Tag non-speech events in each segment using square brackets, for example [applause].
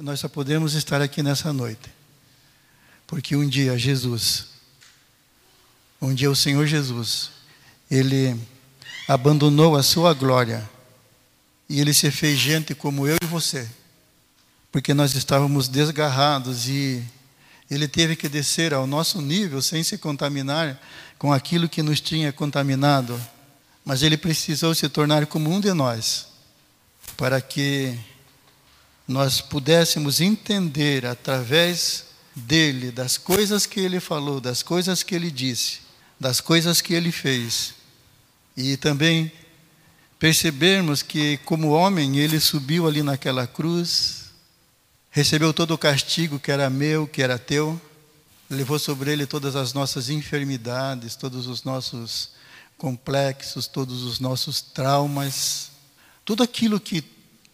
Nós só podemos estar aqui nessa noite. Porque um dia Jesus, um dia o Senhor Jesus, ele abandonou a sua glória e ele se fez gente como eu e você. Porque nós estávamos desgarrados e ele teve que descer ao nosso nível sem se contaminar com aquilo que nos tinha contaminado. Mas ele precisou se tornar como um de nós, para que nós pudéssemos entender através dele, das coisas que ele falou, das coisas que ele disse, das coisas que ele fez. E também percebermos que, como homem, ele subiu ali naquela cruz, recebeu todo o castigo que era meu, que era teu, levou sobre ele todas as nossas enfermidades, todos os nossos complexos, todos os nossos traumas, tudo aquilo que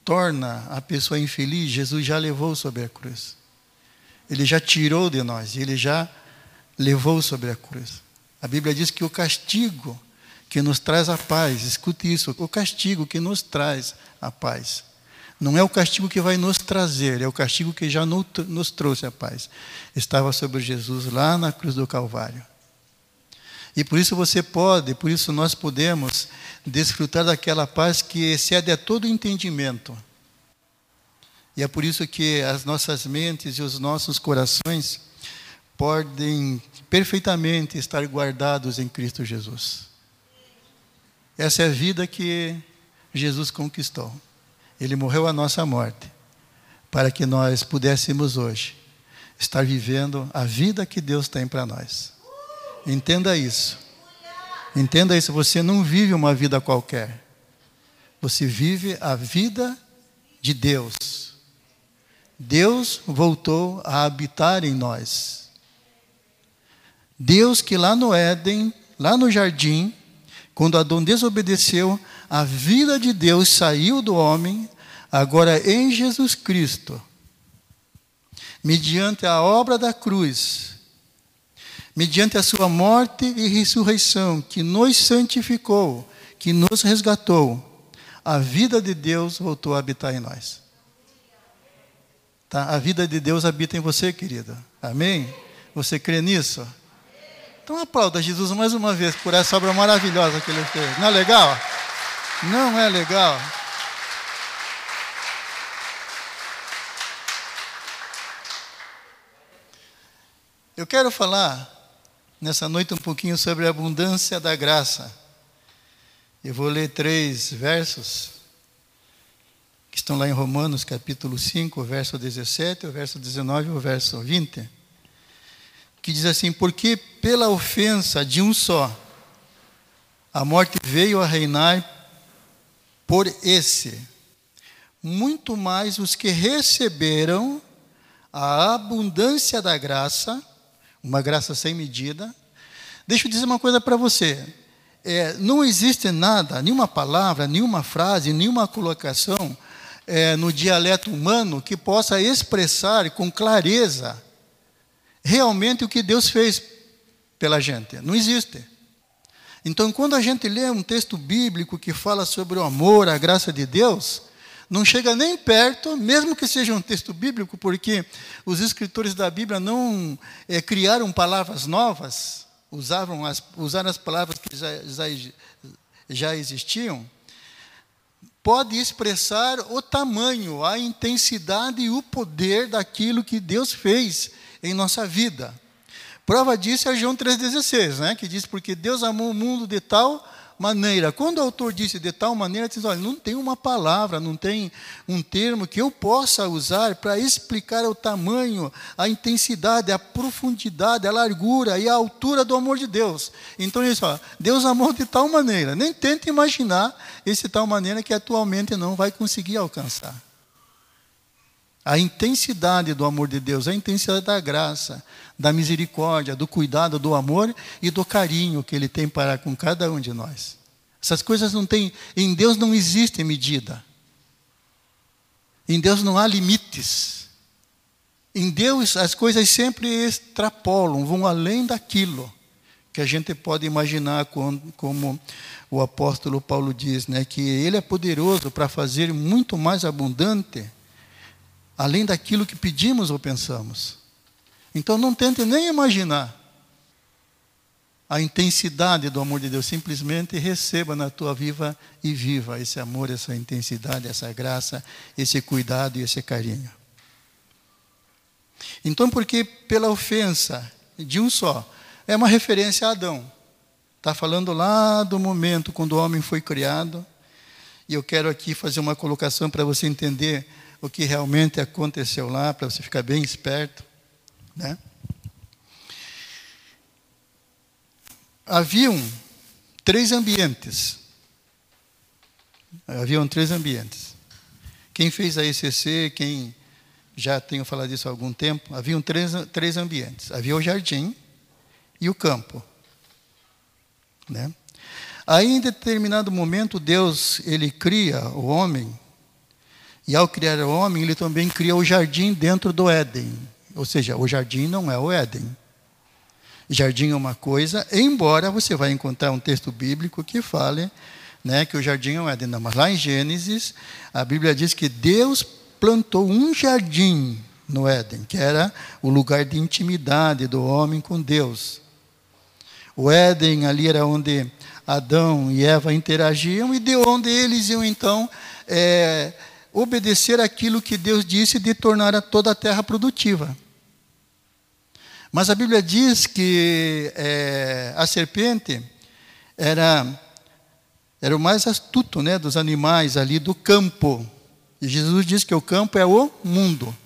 torna a pessoa infeliz, Jesus já levou sobre a cruz. Ele já tirou de nós, ele já levou sobre a cruz. A Bíblia diz que o castigo que nos traz a paz, escute isso, o castigo que nos traz a paz. Não é o castigo que vai nos trazer, é o castigo que já nos trouxe a paz. Estava sobre Jesus lá na cruz do Calvário. E por isso você pode, por isso nós podemos desfrutar daquela paz que excede a todo entendimento. E é por isso que as nossas mentes e os nossos corações podem perfeitamente estar guardados em Cristo Jesus. Essa é a vida que Jesus conquistou. Ele morreu a nossa morte para que nós pudéssemos hoje estar vivendo a vida que Deus tem para nós. Entenda isso. Entenda isso. Você não vive uma vida qualquer. Você vive a vida de Deus. Deus voltou a habitar em nós. Deus que lá no Éden, lá no jardim, quando Adão desobedeceu, a vida de Deus saiu do homem, agora em Jesus Cristo, mediante a obra da cruz, mediante a sua morte e ressurreição, que nos santificou, que nos resgatou, a vida de Deus voltou a habitar em nós. Tá? A vida de Deus habita em você, querida. Amém? Você crê nisso? Então aplauda Jesus mais uma vez por essa obra maravilhosa que ele fez. Não é legal? Não é legal? Eu quero falar nessa noite um pouquinho sobre a abundância da graça. Eu vou ler três versos que estão lá em Romanos, capítulo 5, verso 17, o verso 19 e o verso 20, que diz assim: Porque pela ofensa de um só, a morte veio a reinar por esse, muito mais os que receberam a abundância da graça uma graça sem medida. Deixa eu dizer uma coisa para você. É, não existe nada, nenhuma palavra, nenhuma frase, nenhuma colocação é, no dialeto humano que possa expressar com clareza realmente o que Deus fez pela gente. Não existe. Então, quando a gente lê um texto bíblico que fala sobre o amor, a graça de Deus, não chega nem perto, mesmo que seja um texto bíblico, porque os escritores da Bíblia não é, criaram palavras novas, usavam as, usaram as palavras que já, já, já existiam, pode expressar o tamanho, a intensidade e o poder daquilo que Deus fez em nossa vida. Prova disso é João 3,16, né, que diz: Porque Deus amou o mundo de tal maneira. Quando o autor disse de tal maneira, diz, olha, não tem uma palavra, não tem um termo que eu possa usar para explicar o tamanho, a intensidade, a profundidade, a largura e a altura do amor de Deus. Então ele fala, Deus amou de tal maneira. Nem tente imaginar esse tal maneira que atualmente não vai conseguir alcançar. A intensidade do amor de Deus, a intensidade da graça, da misericórdia, do cuidado, do amor e do carinho que Ele tem para com cada um de nós. Essas coisas não têm, em Deus não existe medida. Em Deus não há limites. Em Deus as coisas sempre extrapolam, vão além daquilo que a gente pode imaginar, como, o apóstolo Paulo diz, né, que Ele é poderoso para fazer muito mais abundante além daquilo que pedimos ou pensamos. Então não tente nem imaginar a intensidade do amor de Deus, simplesmente receba na tua vida e viva esse amor, essa intensidade, essa graça, esse cuidado e esse carinho. Então, porque pela ofensa de um só, é uma referência a Adão. Está falando lá do momento quando o homem foi criado. E eu quero aqui fazer uma colocação para você entender o que realmente aconteceu lá, para você ficar bem esperto. Né? Haviam três ambientes. Haviam três ambientes. Quem fez a ECC, quem já tenho falado disso há algum tempo, haviam três, três ambientes. Havia o jardim e o campo. Né? Aí, em determinado momento, Deus ele cria o homem, e ao criar o homem, ele também cria o jardim dentro do Éden. Ou seja, o jardim não é o Éden. Jardim é uma coisa, embora você vai encontrar um texto bíblico que fale né, que o jardim é o Éden. Não, mas lá em Gênesis, a Bíblia diz que Deus plantou um jardim no Éden, que era o lugar de intimidade do homem com Deus. O Éden ali era onde Adão e Eva interagiam e de onde eles iam então é, obedecer aquilo que Deus disse de tornar a toda a terra produtiva. Mas a Bíblia diz que é, a serpente era, era o mais astuto né, dos animais ali do campo. E Jesus diz que o campo é o mundo.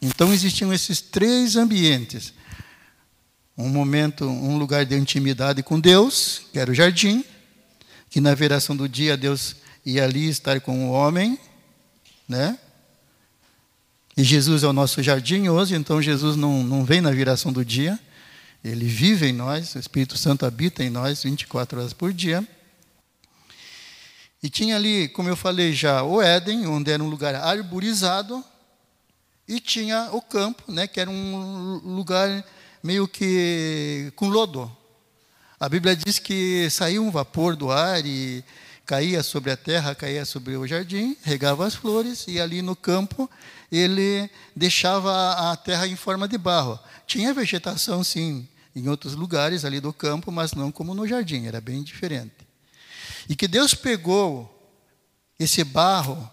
Então existiam esses três ambientes: um momento, um lugar de intimidade com Deus, que era o jardim, que na viração do dia Deus ia ali estar com o homem, né? E Jesus é o nosso jardim hoje, então Jesus não, não vem na viração do dia, ele vive em nós, o Espírito Santo habita em nós 24 horas por dia. E tinha ali, como eu falei já, o Éden, onde era um lugar arborizado, e tinha o campo, né, que era um lugar meio que com lodo. A Bíblia diz que saía um vapor do ar e caía sobre a terra, caía sobre o jardim, regava as flores e ali no campo ele deixava a terra em forma de barro. Tinha vegetação, sim, em outros lugares ali do campo, mas não como no jardim, era bem diferente. E que Deus pegou esse barro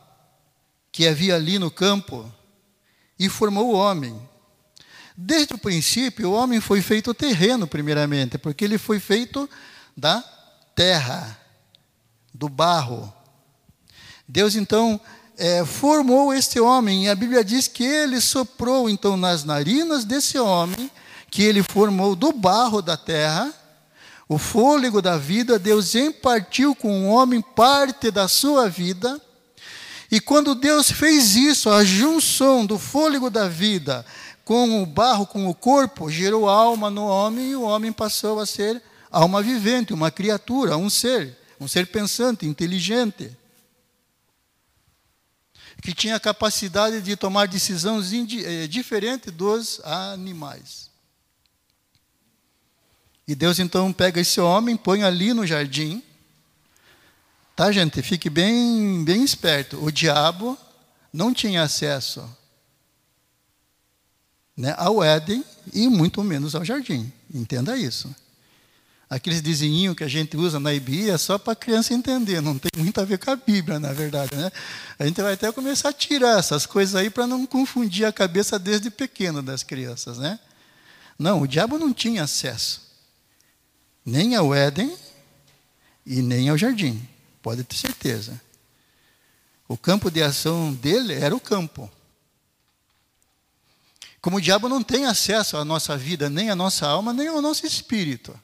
que havia ali no campo e formou o homem. Desde o princípio, o homem foi feito terreno, primeiramente, porque ele foi feito da terra, do barro. Deus então é, formou este homem, e a Bíblia diz que ele soprou então nas narinas desse homem, que ele formou do barro da terra, o fôlego da vida, Deus impartiu com o homem parte da sua vida. E quando Deus fez isso, a junção do fôlego da vida com o barro, com o corpo, gerou alma no homem e o homem passou a ser alma vivente, uma criatura, um ser, um ser pensante, inteligente, que tinha capacidade de tomar decisões eh, diferentes dos animais. E Deus então pega esse homem, põe ali no jardim. Tá, gente? Fique bem, bem esperto. O diabo não tinha acesso né, ao Éden e muito menos ao jardim. Entenda isso. Aqueles desenhinhos que a gente usa na IBI é só para a criança entender, não tem muito a ver com a Bíblia, na verdade. Né? A gente vai até começar a tirar essas coisas aí para não confundir a cabeça desde pequeno das crianças. Né? Não, o diabo não tinha acesso nem ao Éden e nem ao jardim, pode ter certeza. O campo de ação dele era o campo. Como o diabo não tem acesso à nossa vida, nem à nossa alma, nem ao nosso espírito.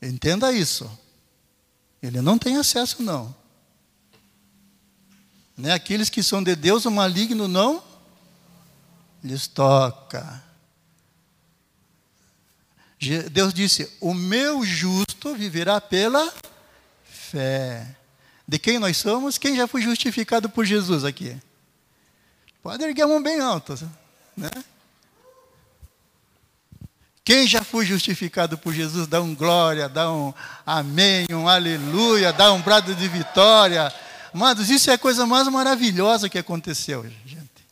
Entenda isso. Ele não tem acesso, não. Né? Aqueles que são de Deus, o maligno não lhes toca. Deus disse: O meu justo viverá pela fé. De quem nós somos? Quem já foi justificado por Jesus aqui? Pode erguer a mão bem alta. Né? Quem já foi justificado por Jesus, dá um glória, dá um amém, um aleluia, dá um brado de vitória. Amados, isso é a coisa mais maravilhosa que aconteceu, gente.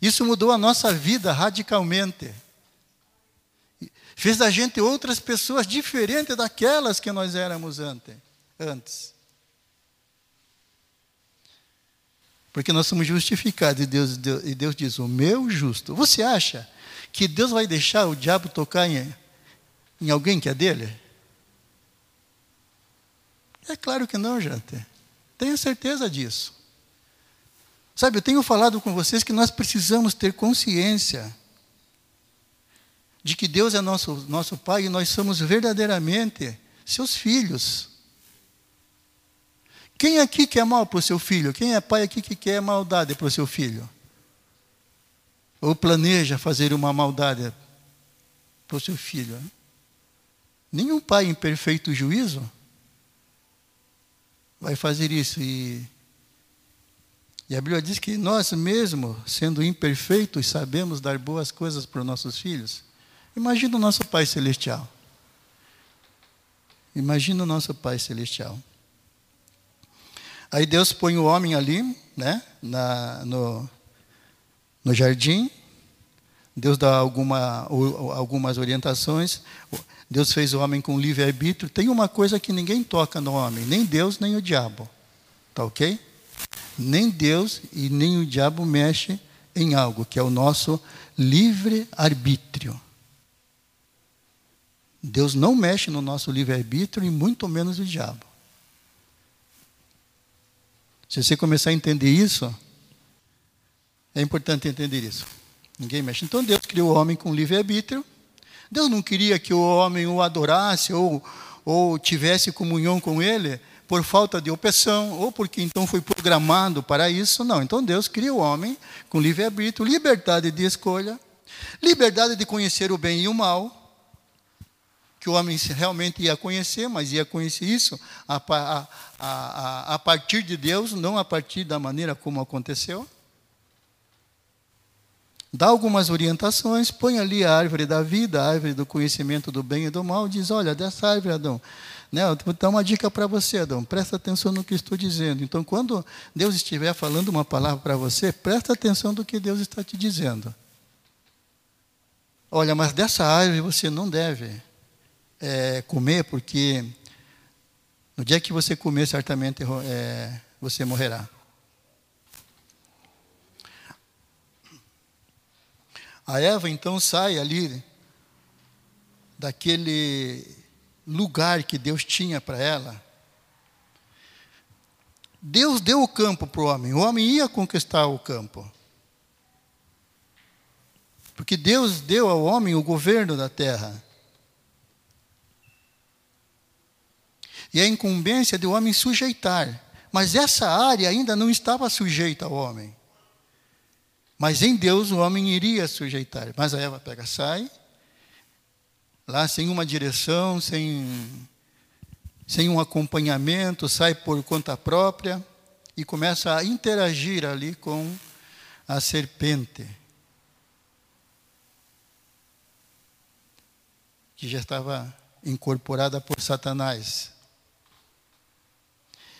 Isso mudou a nossa vida radicalmente. Fez da gente outras pessoas diferentes daquelas que nós éramos antes. Porque nós somos justificados e Deus, Deus, e Deus diz: O meu justo. Você acha que Deus vai deixar o diabo tocar em, em alguém que é dele? É claro que não, gente. Tenha certeza disso. Sabe, eu tenho falado com vocês que nós precisamos ter consciência de que Deus é nosso, nosso Pai e nós somos verdadeiramente seus filhos. Quem aqui quer mal para o seu filho? Quem é pai aqui que quer maldade para o seu filho? Ou planeja fazer uma maldade para o seu filho? Nenhum pai em perfeito juízo vai fazer isso. E, e a Bíblia diz que nós mesmos, sendo imperfeitos, sabemos dar boas coisas para os nossos filhos. Imagina o nosso Pai Celestial. Imagina o nosso Pai Celestial. Aí Deus põe o homem ali, né, na, no, no jardim. Deus dá alguma, algumas orientações. Deus fez o homem com livre-arbítrio. Tem uma coisa que ninguém toca no homem, nem Deus, nem o diabo. Tá ok? Nem Deus e nem o diabo mexe em algo, que é o nosso livre-arbítrio. Deus não mexe no nosso livre-arbítrio e muito menos o diabo. Se você começar a entender isso, é importante entender isso. Ninguém mexe. Então Deus criou o homem com livre-arbítrio. Deus não queria que o homem o adorasse ou, ou tivesse comunhão com ele por falta de opção, ou porque então foi programado para isso. Não. Então Deus cria o homem com livre-arbítrio, liberdade de escolha, liberdade de conhecer o bem e o mal que o homem realmente ia conhecer, mas ia conhecer isso a, a, a, a, partir de Deus, não a partir da maneira como aconteceu. Dá algumas orientações, põe ali a árvore da vida, a árvore do conhecimento do bem e do mal, diz: olha, dessa árvore, Adão, né, eu vou dar uma dica para você, Adão, presta atenção no que estou dizendo. Então, quando Deus estiver falando uma palavra para você, presta atenção do que Deus está te dizendo. Olha, mas dessa árvore você não deve é, comer, porque no dia que você comer, certamente é, você morrerá. A Eva então sai ali daquele lugar que Deus tinha para ela. Deus deu o campo para o homem, o homem ia conquistar o campo. Porque Deus deu ao homem o governo da terra. E a incumbência do homem sujeitar. Mas essa área ainda não estava sujeita ao homem. Mas em Deus o homem iria sujeitar. Mas a Eva pega, sai, lá sem uma direção, sem, sem um acompanhamento, sai por conta própria e começa a interagir ali com a serpente. Que já estava incorporada por Satanás.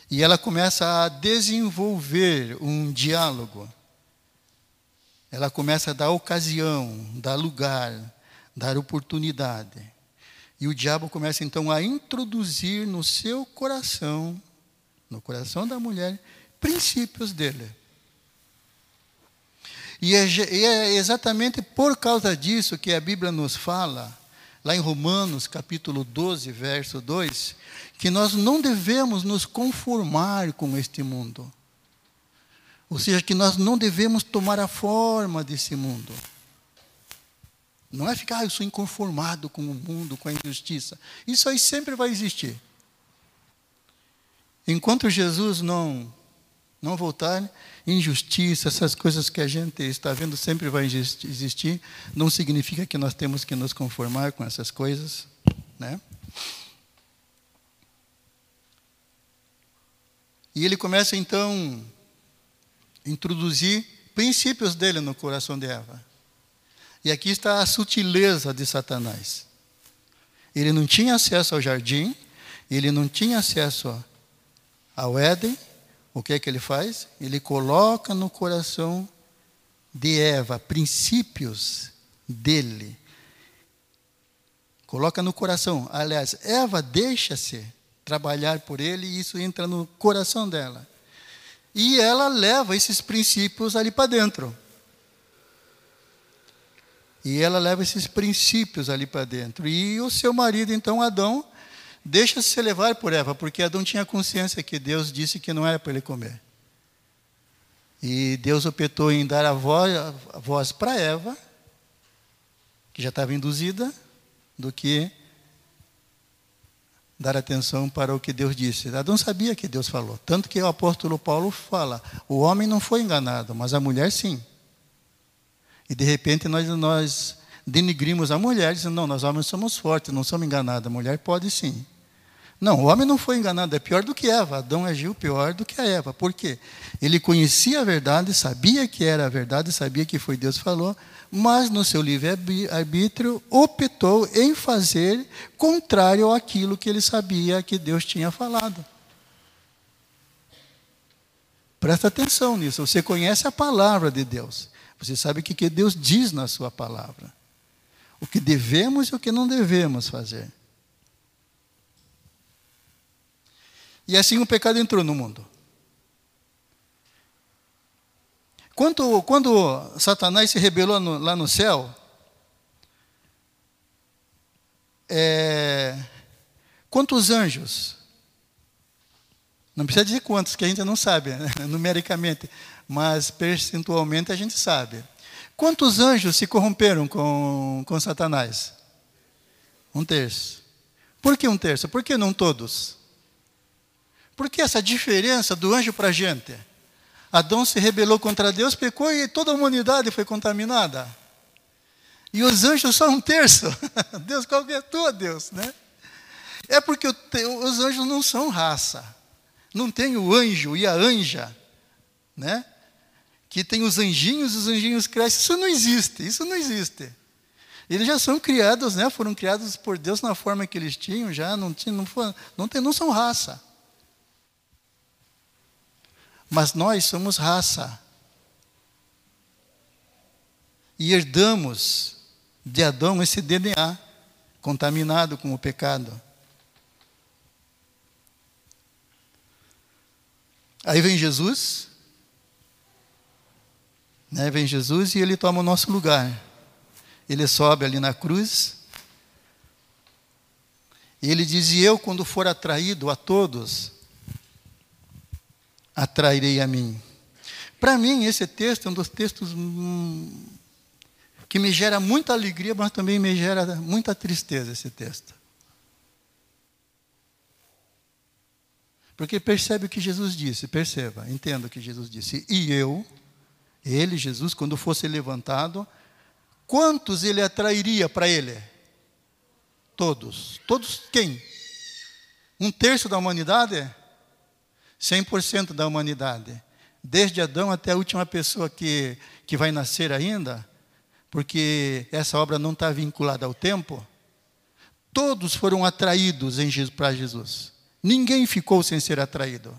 E ela começa a desenvolver um diálogo. Ela começa a dar ocasião, dar lugar, dar oportunidade. E o diabo começa então a introduzir no seu coração, no coração da mulher, princípios dele. E é, é exatamente por causa disso que a Bíblia nos fala lá em Romanos, capítulo 12, verso 2, que nós não devemos nos conformar com este mundo. Ou seja, que nós não devemos tomar a forma desse mundo. Não é ficar, ah, eu sou inconformado com o mundo, com a injustiça. Isso aí sempre vai existir. Enquanto Jesus não não voltar, injustiça, essas coisas que a gente está vendo sempre vai existir, não significa que nós temos que nos conformar com essas coisas, né? E ele começa então introduzir princípios dele no coração de Eva. E aqui está a sutileza de Satanás. Ele não tinha acesso ao jardim, ele não tinha acesso ao Éden, o que é que ele faz? Ele coloca no coração de Eva princípios dele. Coloca no coração. Aliás, Eva deixa-se trabalhar por ele e isso entra no coração dela. E ela leva esses princípios ali para dentro. E ela leva esses princípios ali para dentro. E o seu marido, então, Adão, deixa-se levar por Eva, porque Adão tinha consciência que Deus disse que não era para ele comer. E Deus optou em dar a voz, voz para Eva, que já estava induzida, do que dar atenção para o que Deus disse. Adão sabia que Deus falou. Tanto que o apóstolo Paulo fala: o homem não foi enganado, mas a mulher sim. E de repente nós, nós denigrimos a mulher, dizendo: não, nós homens somos fortes, não somos enganados. A mulher pode sim. Não, o homem não foi enganado, é pior do que Eva. Adão agiu pior do que a Eva. Por quê? Ele conhecia a verdade, sabia que era a verdade, sabia que foi Deus que falou, mas no seu livre-arbítrio optou em fazer contrário àquilo que ele sabia que Deus tinha falado. Presta atenção nisso. Você conhece a palavra de Deus. Você sabe o que Deus diz na sua palavra. O que devemos e o que não devemos fazer. E assim o pecado entrou no mundo. Quando, quando Satanás se rebelou no, lá no céu, é, quantos anjos? Não precisa dizer quantos, que a gente não sabe, né, [laughs] numericamente, mas percentualmente a gente sabe. Quantos anjos se corromperam com, com Satanás? Um terço. Por que um terço? Por que não todos? Por que essa diferença do anjo para a gente? Adão se rebelou contra Deus, pecou e toda a humanidade foi contaminada. E os anjos só um terço. [laughs] Deus, qual que é a tua, Deus? Né? É porque os anjos não são raça. Não tem o anjo e a anja, né? Que tem os anjinhos, os anjinhos crescem. Isso não existe, isso não existe. Eles já são criados, né? Foram criados por Deus na forma que eles tinham, já não, tinham, não, foram, não, tem, não são raça. Mas nós somos raça. E herdamos de Adão esse DNA contaminado com o pecado. Aí vem Jesus, né, vem Jesus e ele toma o nosso lugar. Ele sobe ali na cruz. E ele diz: E eu, quando for atraído a todos, atrairei a mim. Para mim, esse texto é um dos textos hum, que me gera muita alegria, mas também me gera muita tristeza esse texto. Porque percebe o que Jesus disse, perceba, entenda o que Jesus disse. E eu, ele, Jesus, quando fosse levantado, quantos ele atrairia para ele? Todos. Todos quem? Um terço da humanidade? 100% da humanidade, desde Adão até a última pessoa que, que vai nascer ainda, porque essa obra não está vinculada ao tempo, todos foram atraídos para Jesus. Ninguém ficou sem ser atraído.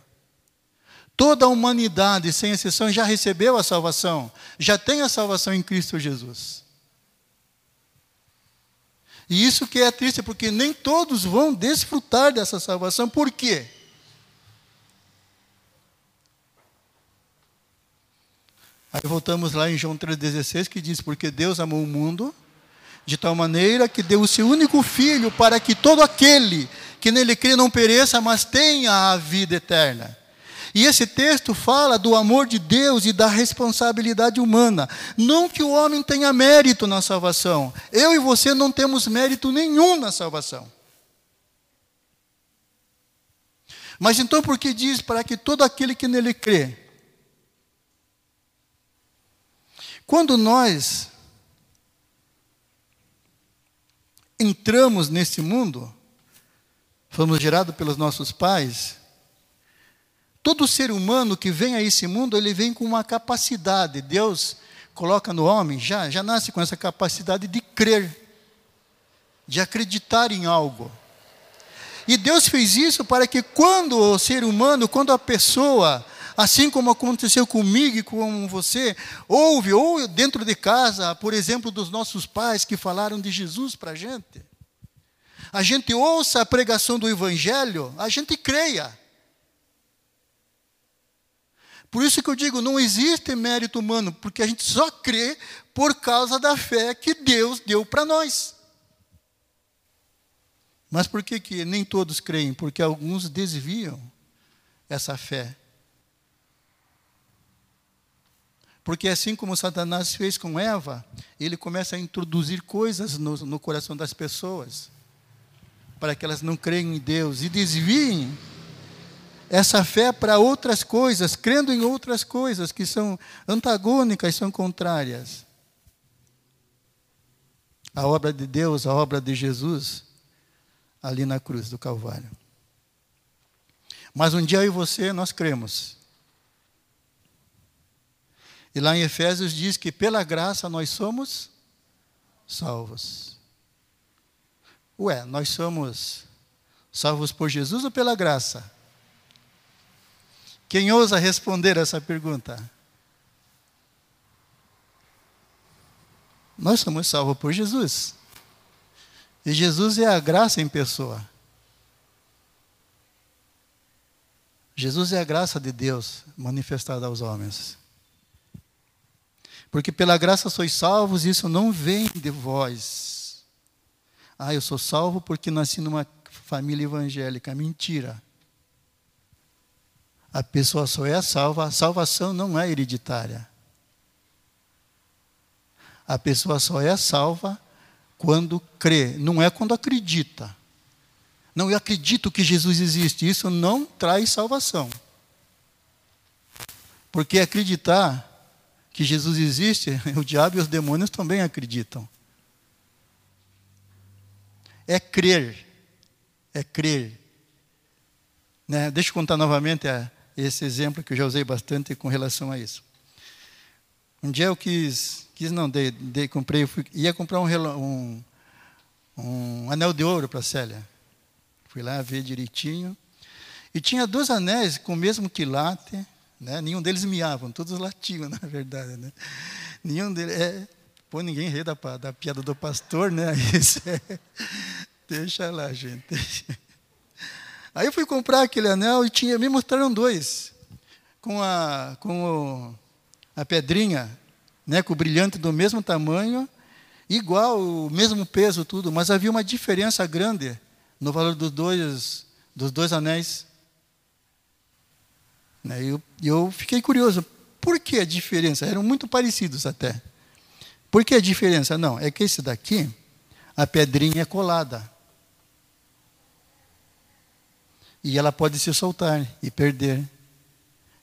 Toda a humanidade, sem exceção, já recebeu a salvação, já tem a salvação em Cristo Jesus. E isso que é triste, porque nem todos vão desfrutar dessa salvação. Por quê? Aí voltamos lá em João 3,16 que diz: Porque Deus amou o mundo de tal maneira que deu o seu único filho para que todo aquele que nele crê não pereça, mas tenha a vida eterna. E esse texto fala do amor de Deus e da responsabilidade humana. Não que o homem tenha mérito na salvação. Eu e você não temos mérito nenhum na salvação. Mas então por que diz para que todo aquele que nele crê Quando nós entramos nesse mundo, fomos gerados pelos nossos pais, todo ser humano que vem a esse mundo, ele vem com uma capacidade. Deus coloca no homem, já, já nasce com essa capacidade de crer, de acreditar em algo. E Deus fez isso para que quando o ser humano, quando a pessoa assim como aconteceu comigo e com você, houve, ou dentro de casa, por exemplo, dos nossos pais que falaram de Jesus para a gente. A gente ouça a pregação do Evangelho, a gente creia. Por isso que eu digo, não existe mérito humano, porque a gente só crê por causa da fé que Deus deu para nós. Mas por que, que nem todos creem? Porque alguns desviam essa fé. Porque assim como Satanás fez com Eva, ele começa a introduzir coisas no, no coração das pessoas, para que elas não creiam em Deus e desviem essa fé para outras coisas, crendo em outras coisas que são antagônicas, são contrárias. A obra de Deus, a obra de Jesus, ali na cruz do Calvário. Mas um dia eu e você, nós cremos. E lá em Efésios diz que pela graça nós somos salvos. Ué, nós somos salvos por Jesus ou pela graça? Quem ousa responder essa pergunta? Nós somos salvos por Jesus. E Jesus é a graça em pessoa. Jesus é a graça de Deus manifestada aos homens. Porque pela graça sois salvos, isso não vem de vós. Ah, eu sou salvo porque nasci numa família evangélica. Mentira. A pessoa só é salva, a salvação não é hereditária. A pessoa só é salva quando crê, não é quando acredita. Não, eu acredito que Jesus existe. Isso não traz salvação. Porque acreditar que Jesus existe, [laughs] o diabo e os demônios também acreditam. É crer. É crer. Né? Deixa eu contar novamente esse exemplo que eu já usei bastante com relação a isso. Um dia eu quis, quis não, dei, dei comprei, fui, ia comprar um, um, um anel de ouro para a Célia. Fui lá ver direitinho. E tinha dois anéis com o mesmo quilate, né? nenhum deles miavam, todos latiam, [laughs] na verdade. Né? Nenhum deles. É, pô, ninguém ri da, da piada do pastor, né? [laughs] Isso é, deixa lá, gente. [laughs] Aí eu fui comprar aquele anel e tinha, me mostraram dois, com a, com o, a pedrinha, né, com o brilhante do mesmo tamanho, igual, o mesmo peso, tudo, mas havia uma diferença grande no valor dos dois, dos dois anéis. Né, e eu, eu fiquei curioso, por que a diferença? Eram muito parecidos até. Por que a diferença? Não, é que esse daqui, a pedrinha é colada. E ela pode se soltar e perder.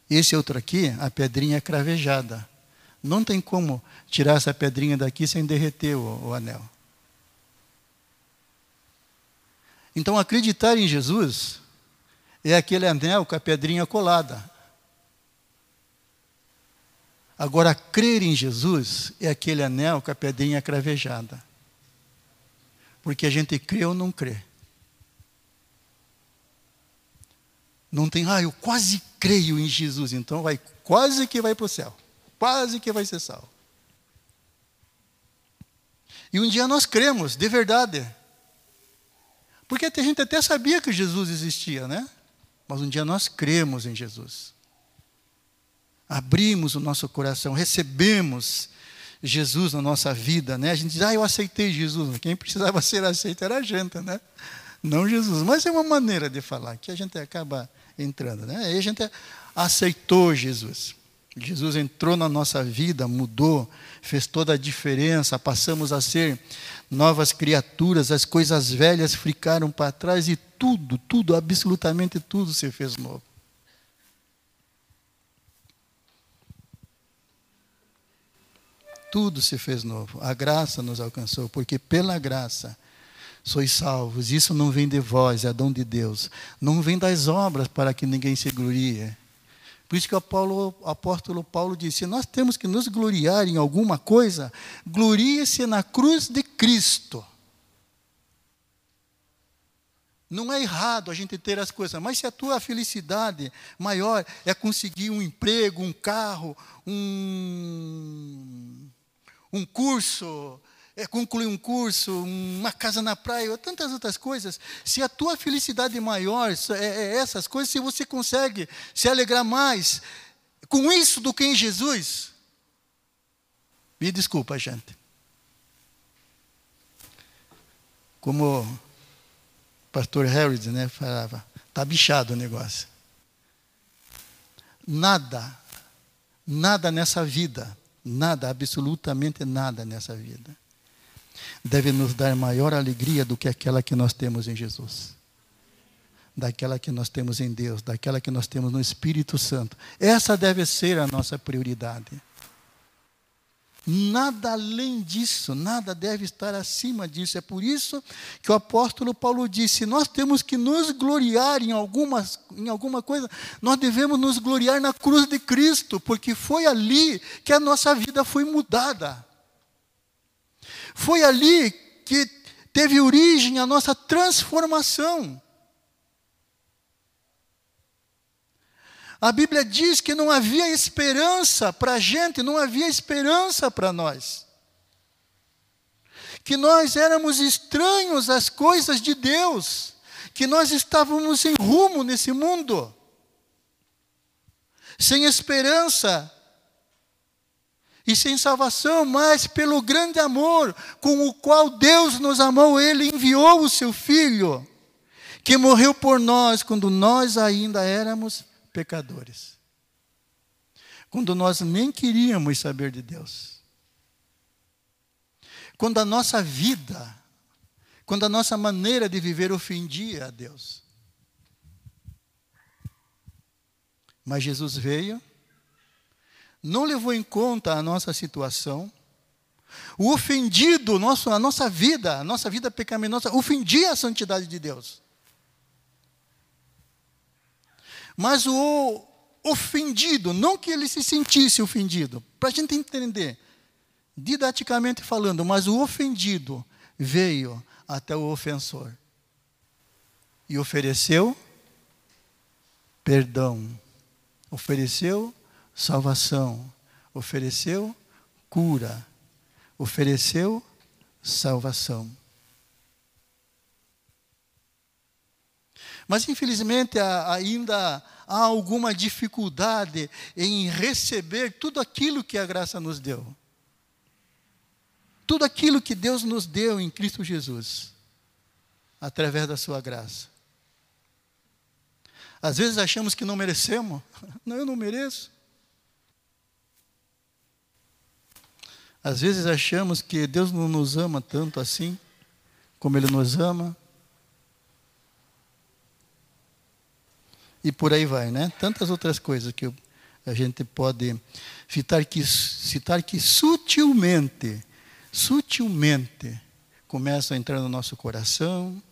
Esse outro aqui, a pedrinha é cravejada. Não tem como tirar essa pedrinha daqui sem derreter o, o anel. Então, acreditar em Jesus é aquele anel com a pedrinha colada. Agora, crer em Jesus é aquele anel com a pedrinha cravejada. Porque a gente crê ou não crê. Não tem, ah, eu quase creio em Jesus, então vai quase que vai para o céu. Quase que vai ser salvo. E um dia nós cremos, de verdade. Porque a gente até sabia que Jesus existia, né? Mas um dia nós cremos em Jesus. Abrimos o nosso coração, recebemos Jesus na nossa vida, né? A gente diz, ah, eu aceitei Jesus. Quem precisava ser aceito era a gente, né? Não Jesus. Mas é uma maneira de falar que a gente acaba entrando, né? Aí a gente aceitou Jesus. Jesus entrou na nossa vida, mudou, fez toda a diferença, passamos a ser novas criaturas, as coisas velhas ficaram para trás e tudo, tudo, absolutamente tudo se fez novo. Tudo se fez novo. A graça nos alcançou, porque pela graça sois salvos. Isso não vem de vós, é dom de Deus. Não vem das obras para que ninguém se glorie. Por isso que o, Paulo, o apóstolo Paulo disse: nós temos que nos gloriar em alguma coisa, glorie-se na cruz de Cristo. Não é errado a gente ter as coisas, mas se a tua felicidade maior é conseguir um emprego, um carro, um, um curso, é concluir um curso, uma casa na praia, tantas outras coisas. Se a tua felicidade maior é, é essas coisas, se você consegue se alegrar mais com isso do que em Jesus, me desculpa, gente. Como o pastor Harris né, falava, está bichado o negócio. Nada, nada nessa vida, nada, absolutamente nada nessa vida, deve nos dar maior alegria do que aquela que nós temos em Jesus. Daquela que nós temos em Deus, daquela que nós temos no Espírito Santo. Essa deve ser a nossa prioridade. Nada além disso, nada deve estar acima disso. É por isso que o apóstolo Paulo disse: nós temos que nos gloriar em, algumas, em alguma coisa, nós devemos nos gloriar na cruz de Cristo, porque foi ali que a nossa vida foi mudada. Foi ali que teve origem a nossa transformação. A Bíblia diz que não havia esperança para a gente, não havia esperança para nós. Que nós éramos estranhos às coisas de Deus, que nós estávamos sem rumo nesse mundo, sem esperança e sem salvação, mas pelo grande amor com o qual Deus nos amou, Ele enviou o Seu Filho, que morreu por nós quando nós ainda éramos pecadores. Quando nós nem queríamos saber de Deus. Quando a nossa vida, quando a nossa maneira de viver ofendia a Deus. Mas Jesus veio, não levou em conta a nossa situação, o ofendido, nosso, a nossa vida, a nossa vida pecaminosa, ofendia a santidade de Deus. Mas o ofendido, não que ele se sentisse ofendido, para a gente entender, didaticamente falando, mas o ofendido veio até o ofensor e ofereceu perdão, ofereceu salvação, ofereceu cura, ofereceu salvação. Mas, infelizmente, ainda há alguma dificuldade em receber tudo aquilo que a graça nos deu. Tudo aquilo que Deus nos deu em Cristo Jesus, através da Sua graça. Às vezes achamos que não merecemos. [laughs] Não, eu não mereço. Às vezes achamos que Deus não nos ama tanto assim, como Ele nos ama. E por aí vai, né? Tantas outras coisas que a gente pode citar que, citar que sutilmente, sutilmente começam a entrar no nosso coração,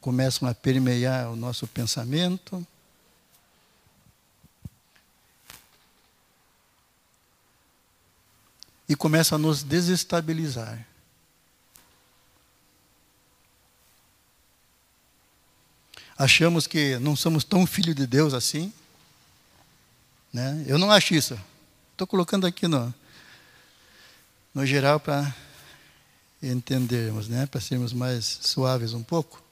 começam a permear o nosso pensamento. E começam a nos desestabilizar. Achamos que não somos tão filho de Deus assim. Né? Eu não acho isso. Estou colocando aqui no, no geral para entendermos, né? para sermos mais suaves um pouco.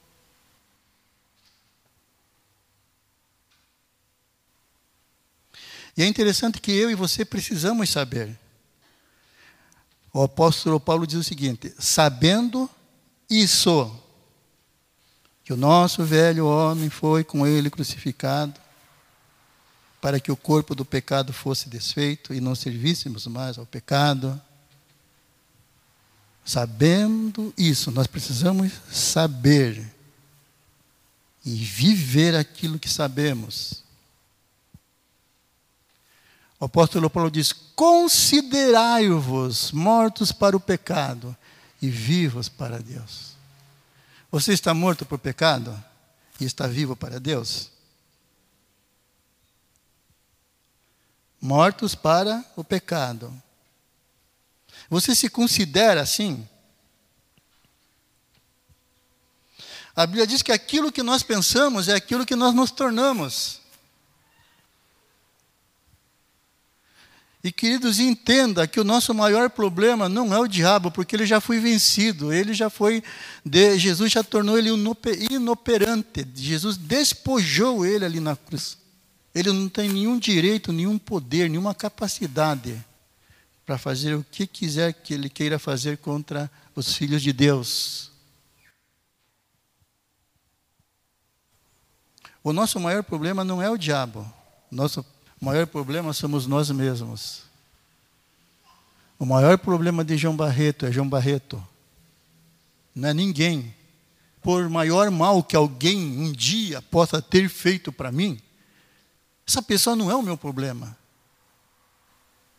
E é interessante que eu e você precisamos saber. O apóstolo Paulo diz o seguinte: sabendo isso, que o nosso velho homem foi com ele crucificado, para que o corpo do pecado fosse desfeito e não servíssemos mais ao pecado. Sabendo isso, nós precisamos saber e viver aquilo que sabemos. O apóstolo Paulo diz: Considerai-vos mortos para o pecado e vivos para Deus. Você está morto por pecado e está vivo para Deus? Mortos para o pecado. Você se considera assim? A Bíblia diz que aquilo que nós pensamos é aquilo que nós nos tornamos. E queridos, entenda que o nosso maior problema não é o diabo, porque ele já foi vencido, ele já foi, de, Jesus já tornou ele inoperante, Jesus despojou ele ali na cruz. Ele não tem nenhum direito, nenhum poder, nenhuma capacidade para fazer o que quiser que ele queira fazer contra os filhos de Deus. O nosso maior problema não é o diabo, nosso o maior problema somos nós mesmos. O maior problema de João Barreto é João Barreto. Não é ninguém. Por maior mal que alguém um dia possa ter feito para mim, essa pessoa não é o meu problema.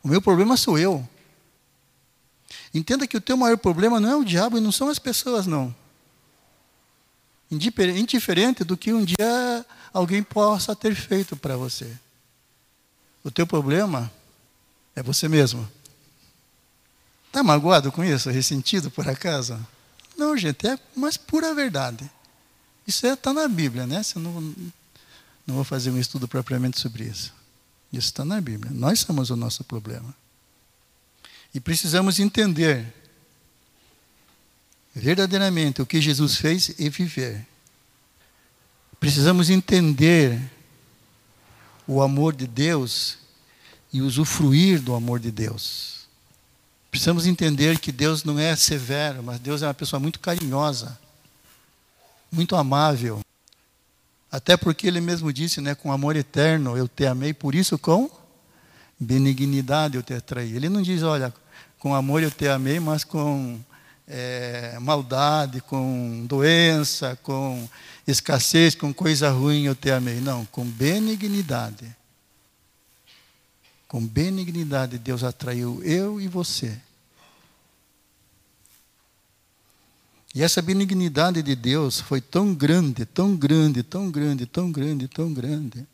O meu problema sou eu. Entenda que o teu maior problema não é o diabo e não são as pessoas, não. Indiferente do que um dia alguém possa ter feito para você. O teu problema é você mesmo. Está magoado com isso? Ressentido por acaso? Não, gente, é mais pura verdade. Isso está é, na Bíblia, né? Você não, não vou fazer um estudo propriamente sobre isso. Isso está na Bíblia. Nós somos o nosso problema. E precisamos entender verdadeiramente o que Jesus fez e viver. Precisamos entender o amor de Deus e usufruir do amor de Deus. Precisamos entender que Deus não é severo, mas Deus é uma pessoa muito carinhosa, muito amável. Até porque ele mesmo disse, né, com amor eterno eu te amei, por isso com benignidade eu te atraí. Ele não diz, olha, com amor eu te amei, mas com é, maldade, com doença, com escassez, com coisa ruim eu te amei. Não, com benignidade. Com benignidade Deus atraiu eu e você. E essa benignidade de Deus foi tão grande, tão grande, tão grande, tão grande, tão grande,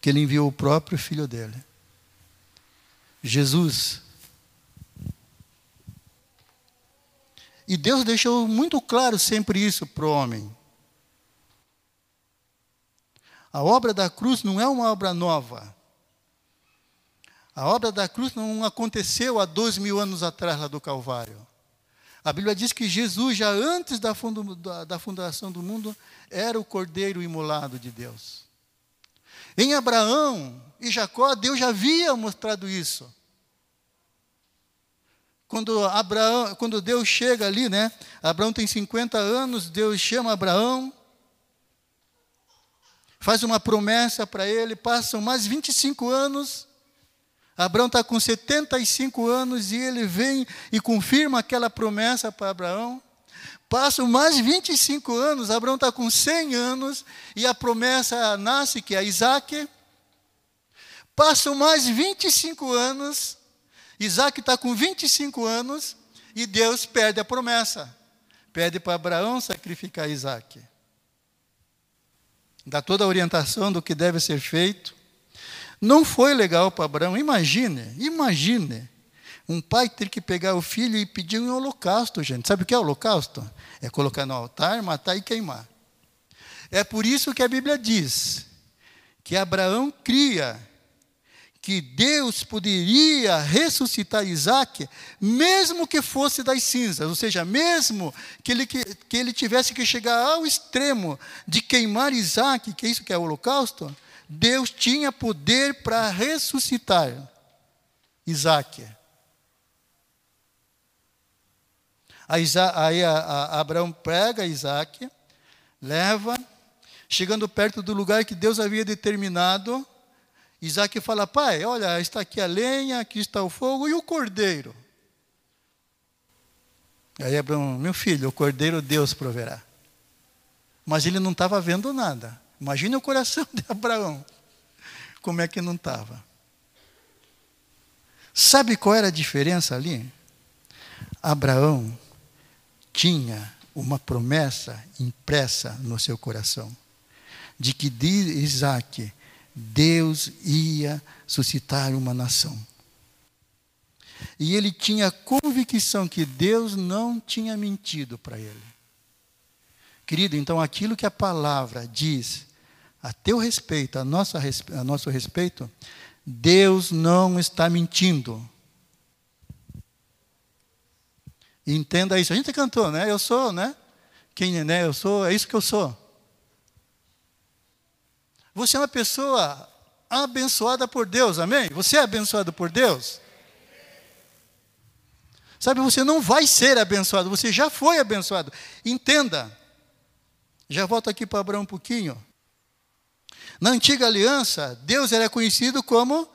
que ele enviou o próprio filho dele. Jesus E Deus deixou muito claro sempre isso para o homem. A obra da cruz não é uma obra nova. A obra da cruz não aconteceu há dois mil anos atrás lá do Calvário. A Bíblia diz que Jesus, já antes da, da fundação do mundo, era o cordeiro imolado de Deus. Em Abraão e Jacó, Deus já havia mostrado isso. Quando, Abraão, quando Deus chega ali, né? Abraão tem 50 anos, Deus chama Abraão, faz uma promessa para ele, passam mais 25 anos, Abraão está com 75 anos e ele vem e confirma aquela promessa para Abraão. Passam mais 25 anos, Abraão está com 100 anos e a promessa nasce, que é Isaac. Passam mais 25 anos, Isaac está com 25 anos e Deus perde a promessa. Pede para Abraão sacrificar Isaac. Dá toda a orientação do que deve ser feito. Não foi legal para Abraão. Imagine, imagine. Um pai ter que pegar o filho e pedir um holocausto, gente. Sabe o que é holocausto? É colocar no altar, matar e queimar. É por isso que a Bíblia diz que Abraão cria que Deus poderia ressuscitar Isaac, mesmo que fosse das cinzas, ou seja, mesmo que ele, que, que ele tivesse que chegar ao extremo de queimar Isaac, que é isso que é o holocausto, Deus tinha poder para ressuscitar Isaac. Aí Abraão pega Isaac, leva, chegando perto do lugar que Deus havia determinado, Isaac fala: Pai, olha, está aqui a lenha, aqui está o fogo e o cordeiro. Aí Abraão, meu filho, o cordeiro Deus proverá. Mas ele não estava vendo nada. Imagine o coração [laughs] de Abraão. Como é que não estava? Sabe qual era a diferença ali? Abraão tinha uma promessa impressa no seu coração de que Isaac Deus ia suscitar uma nação. E ele tinha convicção que Deus não tinha mentido para ele. Querido, então aquilo que a palavra diz a teu respeito, a, nosso a nosso respeito, Deus não está mentindo. Entenda isso. A gente cantou, né? Eu sou, né? Quem, né? Eu sou, é isso que eu sou. Você é uma pessoa abençoada por Deus, amém? Você é abençoado por Deus? Sabe, você não vai ser abençoado, você já foi abençoado. Entenda. Já volto aqui para Abraão um pouquinho. Na antiga aliança, Deus era conhecido como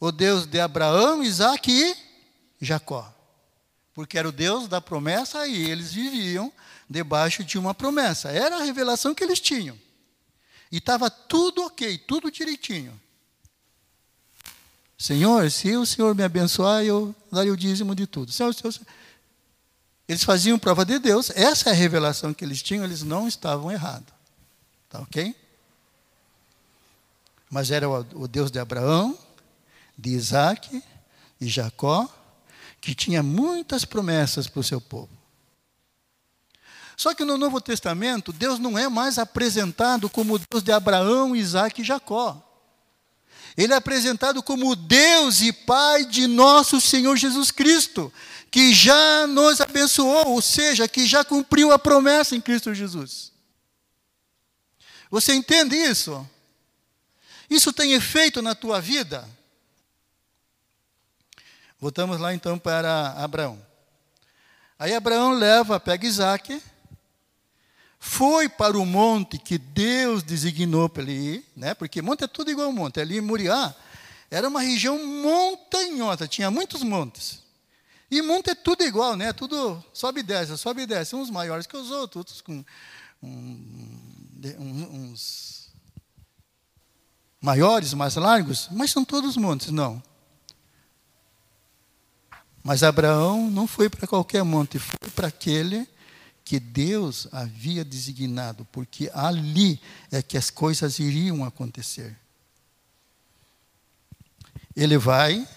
o Deus de Abraão, Isaac e Jacó. Porque era o Deus da promessa e eles viviam debaixo de uma promessa. Era a revelação que eles tinham. E estava tudo ok, tudo direitinho. Senhor, se o Senhor me abençoar, eu daria o dízimo de tudo. Senhor, Senhor, eles faziam prova de Deus, essa é a revelação que eles tinham, eles não estavam errados. Tá ok? Mas era o Deus de Abraão, de Isaac e Jacó, que tinha muitas promessas para o seu povo. Só que no Novo Testamento, Deus não é mais apresentado como o Deus de Abraão, Isaac e Jacó. Ele é apresentado como o Deus e Pai de nosso Senhor Jesus Cristo, que já nos abençoou, ou seja, que já cumpriu a promessa em Cristo Jesus. Você entende isso? Isso tem efeito na tua vida? Voltamos lá então para Abraão. Aí Abraão leva, pega Isaac, foi para o monte que Deus designou para ele ir, né? porque monte é tudo igual monte. Ali em Muriá era uma região montanhosa, tinha muitos montes. E monte é tudo igual, né? Tudo sobe e desce, sobe e desce. Uns maiores que os outros, outros com um, uns maiores, mais largos, mas são todos montes, não. Mas Abraão não foi para qualquer monte, foi para aquele que Deus havia designado, porque ali é que as coisas iriam acontecer. Ele vai,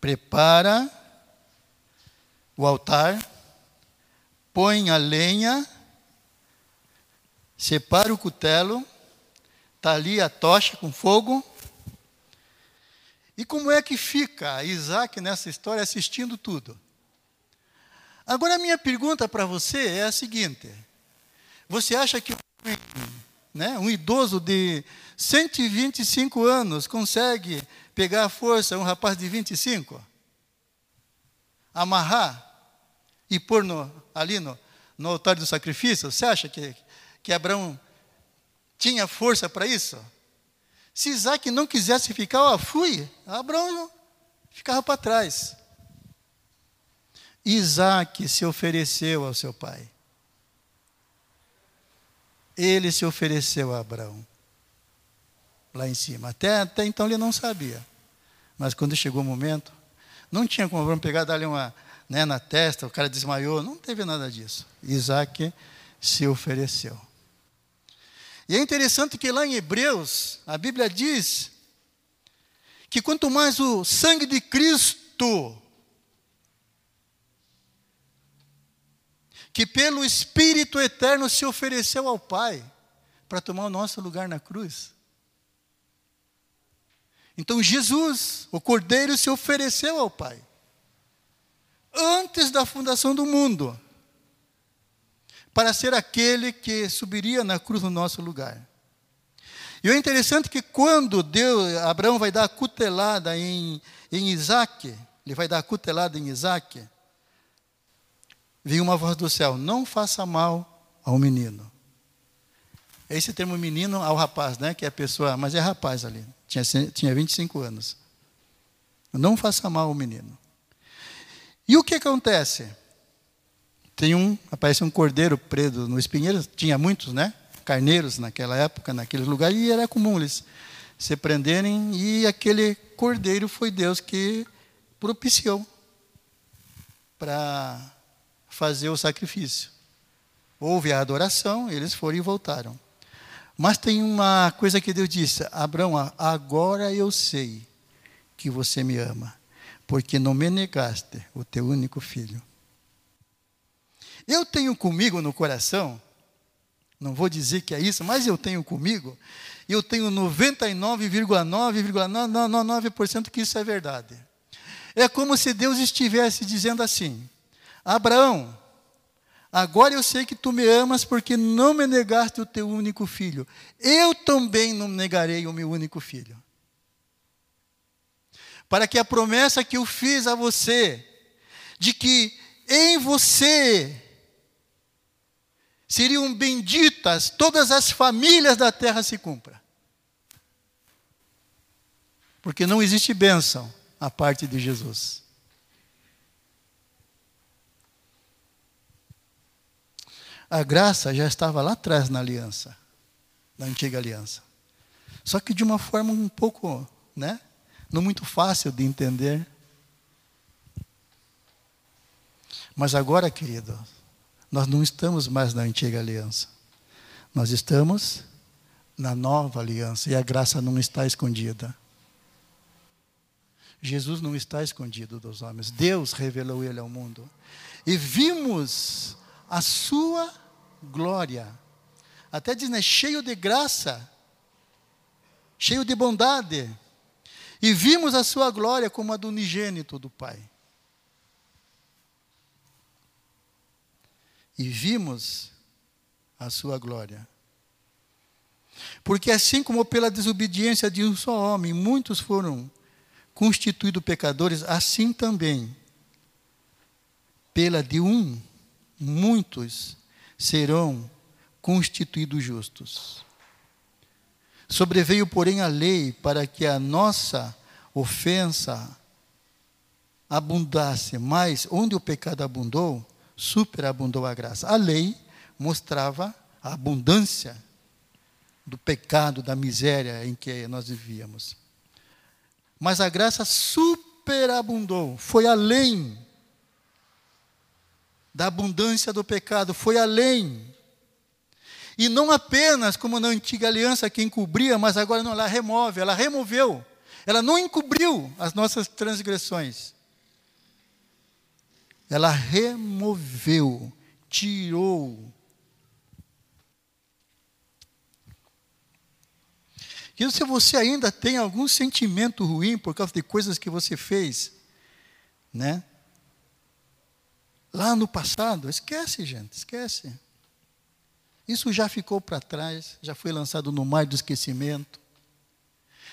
prepara o altar, põe a lenha, separa o cutelo, está ali a tocha com fogo. E como é que fica Isaac nessa história assistindo tudo? Agora, a minha pergunta para você é a seguinte: você acha que né, um idoso de 125 anos consegue pegar a força um rapaz de 25? Amarrar e pôr no, ali no, no altar do sacrifício? Você acha que, que Abraão tinha força para isso? Se Isaac não quisesse ficar, ó, fui, Abraão ficava para trás. Isaac se ofereceu ao seu pai. Ele se ofereceu a Abraão. Lá em cima. Até, até então ele não sabia. Mas quando chegou o momento, não tinha como Abraão pegar, dar-lhe uma né, na testa, o cara desmaiou. Não teve nada disso. Isaac se ofereceu. E é interessante que lá em Hebreus, a Bíblia diz que quanto mais o sangue de Cristo que pelo Espírito Eterno se ofereceu ao Pai para tomar o nosso lugar na cruz. Então Jesus, o Cordeiro, se ofereceu ao Pai antes da fundação do mundo para ser aquele que subiria na cruz no nosso lugar. E o interessante é que quando Deus, Abraão vai dar a cutelada em, em Isaac, ele vai dar a cutelada em Isaac, veio uma voz do céu: Não faça mal ao menino. Esse termo menino ao rapaz, né? Que é a pessoa, mas é rapaz ali. Tinha, tinha 25 anos. Não faça mal ao menino. E o que acontece? Tem um, aparece um cordeiro preso no espinheiro, tinha muitos, né? Carneiros naquela época, naquele lugar, e era comum eles se prenderem, e aquele cordeiro foi Deus que propiciou para fazer o sacrifício. Houve a adoração, eles foram e voltaram. Mas tem uma coisa que Deus disse: Abraão, agora eu sei que você me ama, porque não me negaste o teu único filho. Eu tenho comigo no coração, não vou dizer que é isso, mas eu tenho comigo, eu tenho 99,9,999% que isso é verdade. É como se Deus estivesse dizendo assim: Abraão, agora eu sei que tu me amas porque não me negaste o teu único filho. Eu também não negarei o meu único filho. Para que a promessa que eu fiz a você, de que em você seriam benditas todas as famílias da terra se cumpra. Porque não existe bênção a parte de Jesus. A graça já estava lá atrás na aliança, na antiga aliança. Só que de uma forma um pouco, né? Não muito fácil de entender. Mas agora, querido, nós não estamos mais na antiga aliança. Nós estamos na nova aliança e a graça não está escondida. Jesus não está escondido dos homens. Deus revelou ele ao mundo. E vimos a sua glória. Até diz, né, cheio de graça, cheio de bondade. E vimos a sua glória como a do unigênito do Pai. e vimos a sua glória. Porque assim como pela desobediência de um só homem muitos foram constituídos pecadores, assim também pela de um muitos serão constituídos justos. Sobreveio, porém, a lei para que a nossa ofensa abundasse, mas onde o pecado abundou, superabundou a graça. A lei mostrava a abundância do pecado, da miséria em que nós vivíamos. Mas a graça superabundou, foi além da abundância do pecado, foi além. E não apenas como na antiga aliança que encobria, mas agora não, ela remove, ela removeu. Ela não encobriu as nossas transgressões ela removeu, tirou. E se você ainda tem algum sentimento ruim por causa de coisas que você fez, né? Lá no passado, esquece, gente, esquece. Isso já ficou para trás, já foi lançado no mar do esquecimento.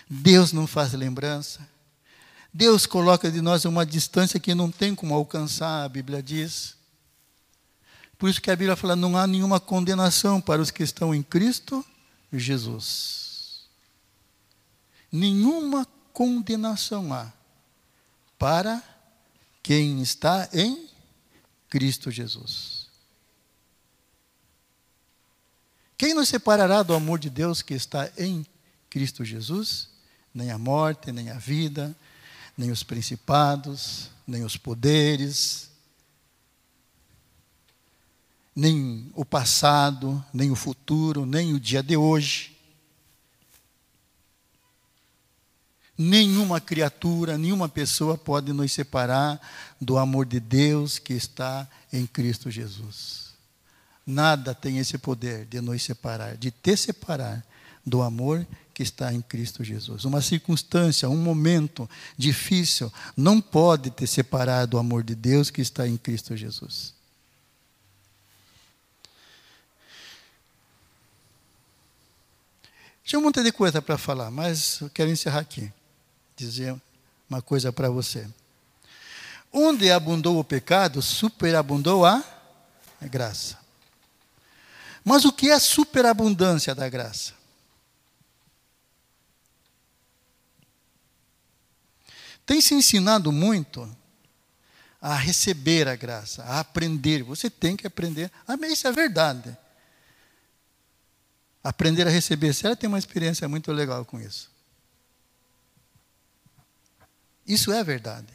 Deus não faz lembrança. Deus coloca de nós uma distância que não tem como alcançar, a Bíblia diz. Por isso que a Bíblia fala: não há nenhuma condenação para os que estão em Cristo Jesus. Nenhuma condenação há para quem está em Cristo Jesus. Quem nos separará do amor de Deus que está em Cristo Jesus? Nem a morte, nem a vida, nem os principados, nem os poderes, nem o passado, nem o futuro, nem o dia de hoje. Nenhuma criatura, nenhuma pessoa pode nos separar do amor de Deus que está em Cristo Jesus. Nada tem esse poder de nos separar, de te separar do amor que está em Cristo Jesus. Uma circunstância, um momento difícil não pode te separar do amor de Deus que está em Cristo Jesus. Tinha um monte de coisa para falar, mas eu quero encerrar aqui. Dizer uma coisa para você. Onde abundou o pecado, superabundou a graça. Mas o que é a superabundância da graça? tem se ensinado muito a receber a graça, a aprender. Você tem que aprender. Ah, isso é verdade. Aprender a receber. Você tem uma experiência muito legal com isso. Isso é verdade.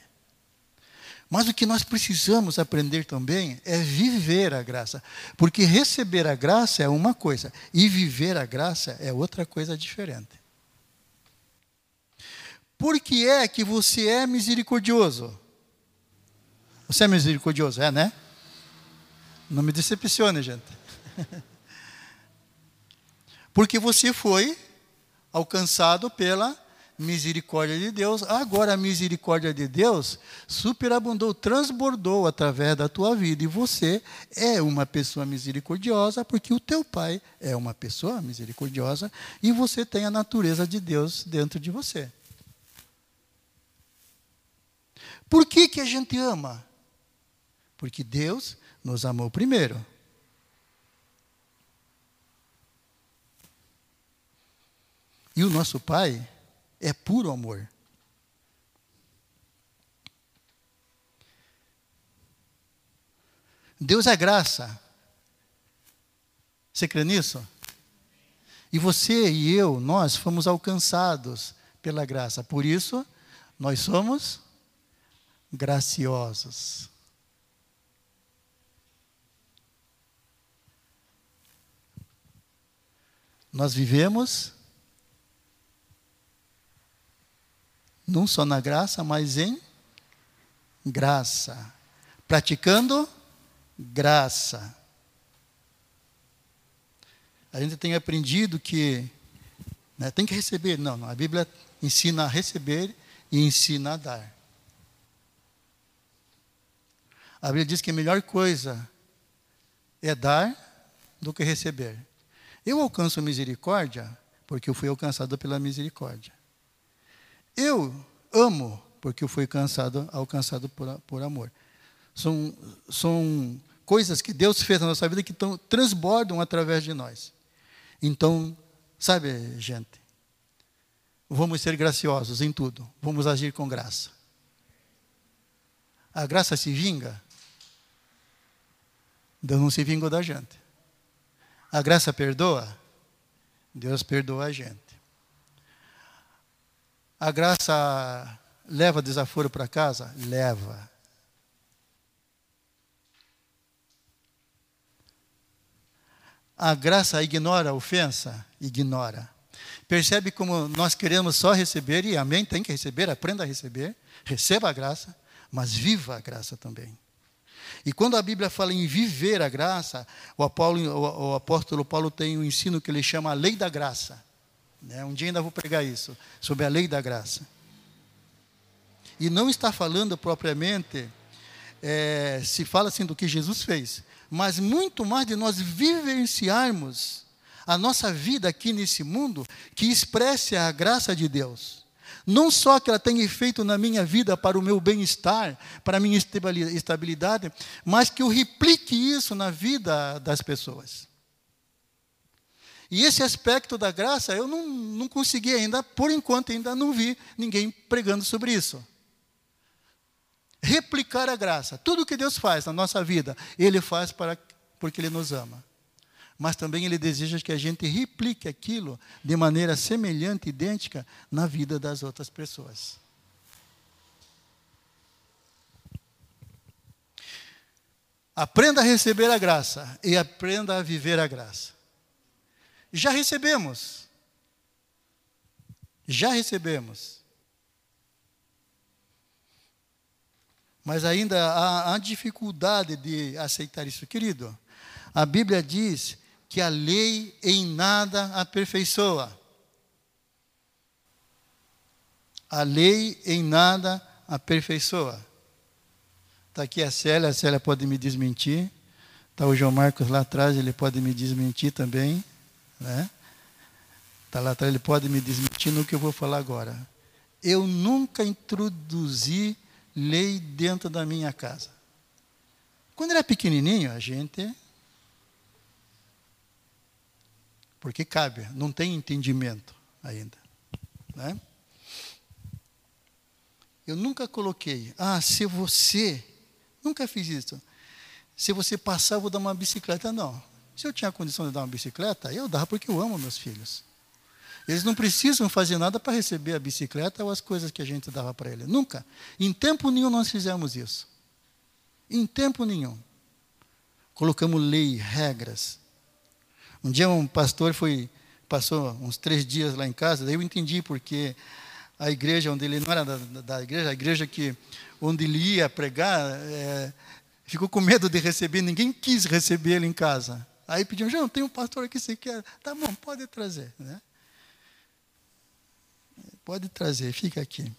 Mas o que nós precisamos aprender também é viver a graça. Porque receber a graça é uma coisa, e viver a graça é outra coisa diferente. Por que é que você é misericordioso? Você é misericordioso, é, né? Não me decepcione, gente. [laughs] Porque você foi alcançado pela misericórdia de Deus. Agora a misericórdia de Deus superabundou, transbordou através da tua vida e você é uma pessoa misericordiosa porque o teu pai é uma pessoa misericordiosa e você tem a natureza de Deus dentro de você. Por que que a gente ama? Porque Deus nos amou primeiro. E o nosso Pai é puro amor. Deus é graça. Você crê nisso? E você e eu, nós fomos alcançados pela graça. Por isso, nós somos graciosos. Nós vivemos não só na graça, mas em graça. Praticando graça. A gente tem aprendido que né, tem que receber. Não, não, a Bíblia ensina a receber e ensina a dar. A Bíblia diz que a melhor coisa é dar do que receber. Eu alcanço misericórdia porque eu fui alcançado pela misericórdia. Eu amo porque eu fui cansado, alcançado por, por amor. São, são coisas que Deus fez na nossa vida que tão, transbordam através de nós. Então, sabe, gente, vamos ser graciosos em tudo, vamos agir com graça. A graça se vinga, Deus não se vingou da gente. A graça perdoa, Deus perdoa a gente. A graça leva desaforo para casa? Leva. A graça ignora a ofensa? Ignora. Percebe como nós queremos só receber, e amém, tem que receber, aprenda a receber, receba a graça, mas viva a graça também. E quando a Bíblia fala em viver a graça, o, Apolo, o, o apóstolo Paulo tem um ensino que ele chama a lei da graça. Né? Um dia ainda vou pregar isso, sobre a lei da graça. E não está falando propriamente, é, se fala assim do que Jesus fez, mas muito mais de nós vivenciarmos a nossa vida aqui nesse mundo que expresse a graça de Deus. Não só que ela tenha efeito na minha vida para o meu bem-estar, para a minha estabilidade, mas que eu replique isso na vida das pessoas. E esse aspecto da graça eu não, não consegui ainda, por enquanto ainda não vi ninguém pregando sobre isso. Replicar a graça. Tudo que Deus faz na nossa vida, Ele faz para, porque Ele nos ama. Mas também Ele deseja que a gente replique aquilo de maneira semelhante, idêntica, na vida das outras pessoas. Aprenda a receber a graça e aprenda a viver a graça. Já recebemos. Já recebemos. Mas ainda há, há dificuldade de aceitar isso, querido. A Bíblia diz que a lei em nada aperfeiçoa. A lei em nada aperfeiçoa. Está aqui a Célia, a Célia pode me desmentir. Está o João Marcos lá atrás, ele pode me desmentir também. Né? Está lá atrás, ele pode me desmentir no que eu vou falar agora. Eu nunca introduzi lei dentro da minha casa. Quando era pequenininho, a gente. Porque cabe, não tem entendimento ainda. Né? Eu nunca coloquei, ah, se você. Nunca fiz isso. Se você passar, eu vou dar uma bicicleta. Não. Se eu tinha a condição de dar uma bicicleta, eu dava porque eu amo meus filhos. Eles não precisam fazer nada para receber a bicicleta ou as coisas que a gente dava para eles. Nunca. Em tempo nenhum nós fizemos isso. Em tempo nenhum. Colocamos lei, regras. Um dia um pastor foi, passou uns três dias lá em casa, daí eu entendi porque a igreja onde ele não era da, da igreja, a igreja que onde ele ia pregar, é, Ficou com medo de receber, ninguém quis receber ele em casa. Aí pediu, João, tem um pastor aqui, você quer? Tá bom, pode trazer. Né? Pode trazer, fica aqui.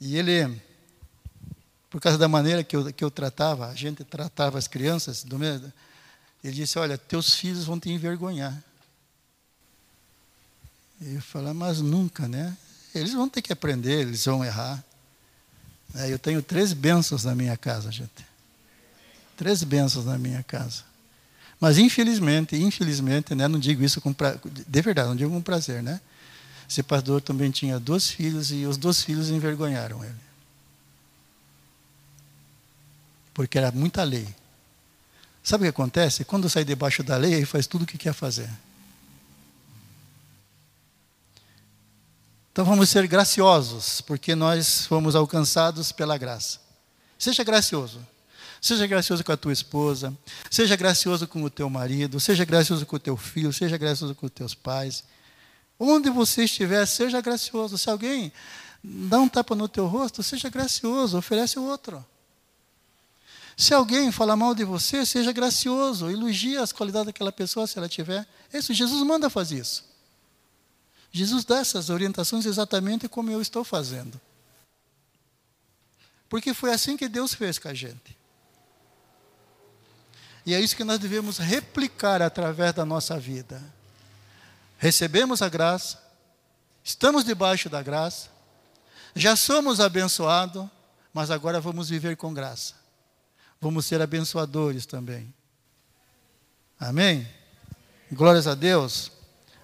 E ele, por causa da maneira que eu, que eu tratava, a gente tratava as crianças, do mesmo, ele disse, olha, teus filhos vão te envergonhar. E eu falei, mas nunca, né? Eles vão ter que aprender, eles vão errar. É, eu tenho três bênçãos na minha casa, gente. Três bênçãos na minha casa. Mas infelizmente, infelizmente, né, não digo isso com pra... de verdade, não digo com prazer, né? Esse pastor também tinha dois filhos e os dois filhos envergonharam ele. Porque era muita lei. Sabe o que acontece? Quando sai debaixo da lei, ele faz tudo o que quer fazer. Então vamos ser graciosos, porque nós fomos alcançados pela graça. Seja gracioso. Seja gracioso com a tua esposa, seja gracioso com o teu marido, seja gracioso com o teu filho, seja gracioso com os teus pais. Onde você estiver, seja gracioso. Se alguém dá um tapa no teu rosto, seja gracioso, oferece outro. Se alguém fala mal de você, seja gracioso, elogia as qualidades daquela pessoa se ela tiver. Isso, Jesus manda fazer isso. Jesus dá essas orientações exatamente como eu estou fazendo. Porque foi assim que Deus fez com a gente. E é isso que nós devemos replicar através da nossa vida. Recebemos a graça, estamos debaixo da graça, já somos abençoados, mas agora vamos viver com graça. Vamos ser abençoadores também. Amém? Glórias a Deus.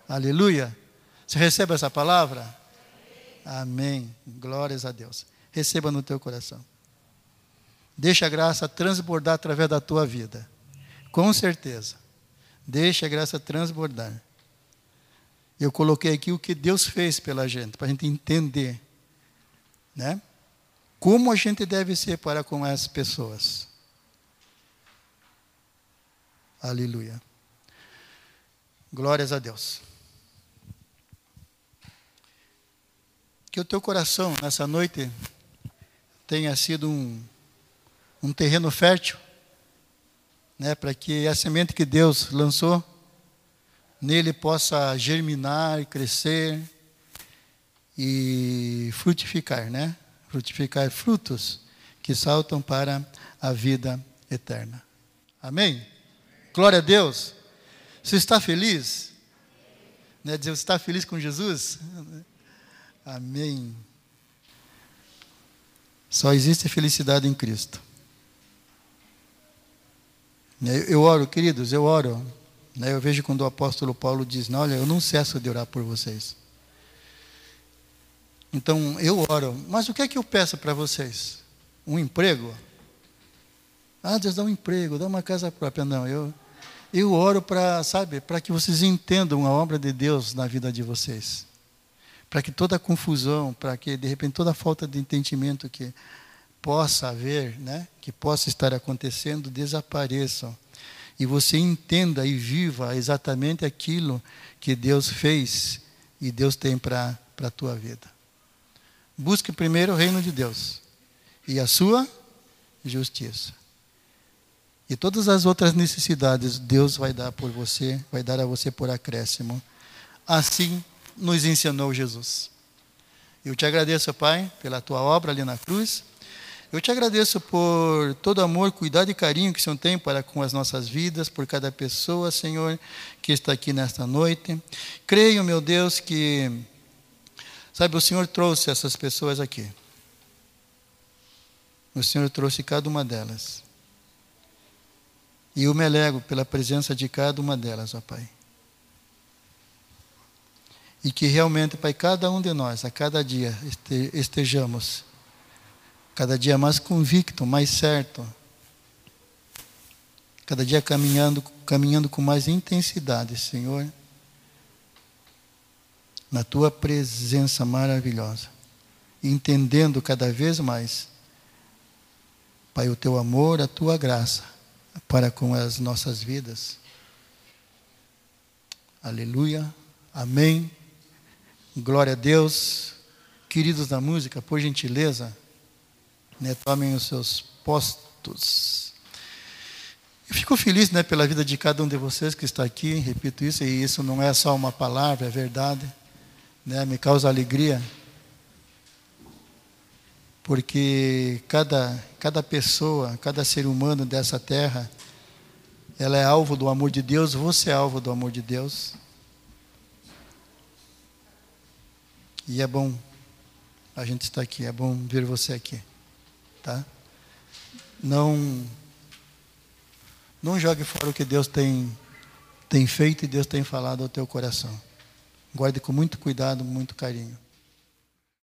Aleluia. Você recebe essa palavra? Amém. Glórias a Deus. Receba no teu coração. Deixa a graça transbordar através da tua vida. Com certeza. Deixa a graça transbordar. Eu coloquei aqui o que Deus fez pela gente, para a gente entender, né? Como a gente deve ser para com as pessoas. Aleluia. Glórias a Deus. Que o teu coração nessa noite tenha sido um, um terreno fértil, né, para que a semente que Deus lançou nele possa germinar, crescer e frutificar, né? Frutificar frutos que saltam para a vida eterna. Amém? Glória a Deus. Você está feliz? Né? Dizer, você está feliz com Jesus? Amém. Só existe felicidade em Cristo. Eu oro, queridos, eu oro. Né? Eu vejo quando o apóstolo Paulo diz: Olha, eu não cesso de orar por vocês. Então eu oro, mas o que é que eu peço para vocês? Um emprego? Ah, Deus dá um emprego, dá uma casa própria. Não, eu, eu oro para, sabe, para que vocês entendam a obra de Deus na vida de vocês para que toda confusão, para que de repente toda falta de entendimento que possa haver, né, que possa estar acontecendo, desapareçam. E você entenda e viva exatamente aquilo que Deus fez e Deus tem para a tua vida. Busque primeiro o reino de Deus e a sua justiça. E todas as outras necessidades Deus vai dar por você, vai dar a você por acréscimo. Assim nos ensinou Jesus. Eu te agradeço, Pai, pela tua obra ali na cruz. Eu te agradeço por todo amor, cuidado e carinho que o Senhor tem para com as nossas vidas, por cada pessoa, Senhor, que está aqui nesta noite. Creio, meu Deus, que, sabe, o Senhor trouxe essas pessoas aqui. O Senhor trouxe cada uma delas. E eu me alegro pela presença de cada uma delas, ó Pai. E que realmente, Pai, cada um de nós, a cada dia, estejamos cada dia mais convicto, mais certo, cada dia caminhando, caminhando com mais intensidade, Senhor, na Tua presença maravilhosa, entendendo cada vez mais, Pai, o Teu amor, a Tua graça para com as nossas vidas. Aleluia. Amém. Glória a Deus. Queridos da música, por gentileza, né, tomem os seus postos. Eu fico feliz né, pela vida de cada um de vocês que está aqui, repito isso, e isso não é só uma palavra, é verdade. Né, me causa alegria, porque cada, cada pessoa, cada ser humano dessa terra, ela é alvo do amor de Deus, você é alvo do amor de Deus. E é bom a gente estar aqui, é bom ver você aqui, tá? Não não jogue fora o que Deus tem tem feito e Deus tem falado ao teu coração. Guarde com muito cuidado, muito carinho.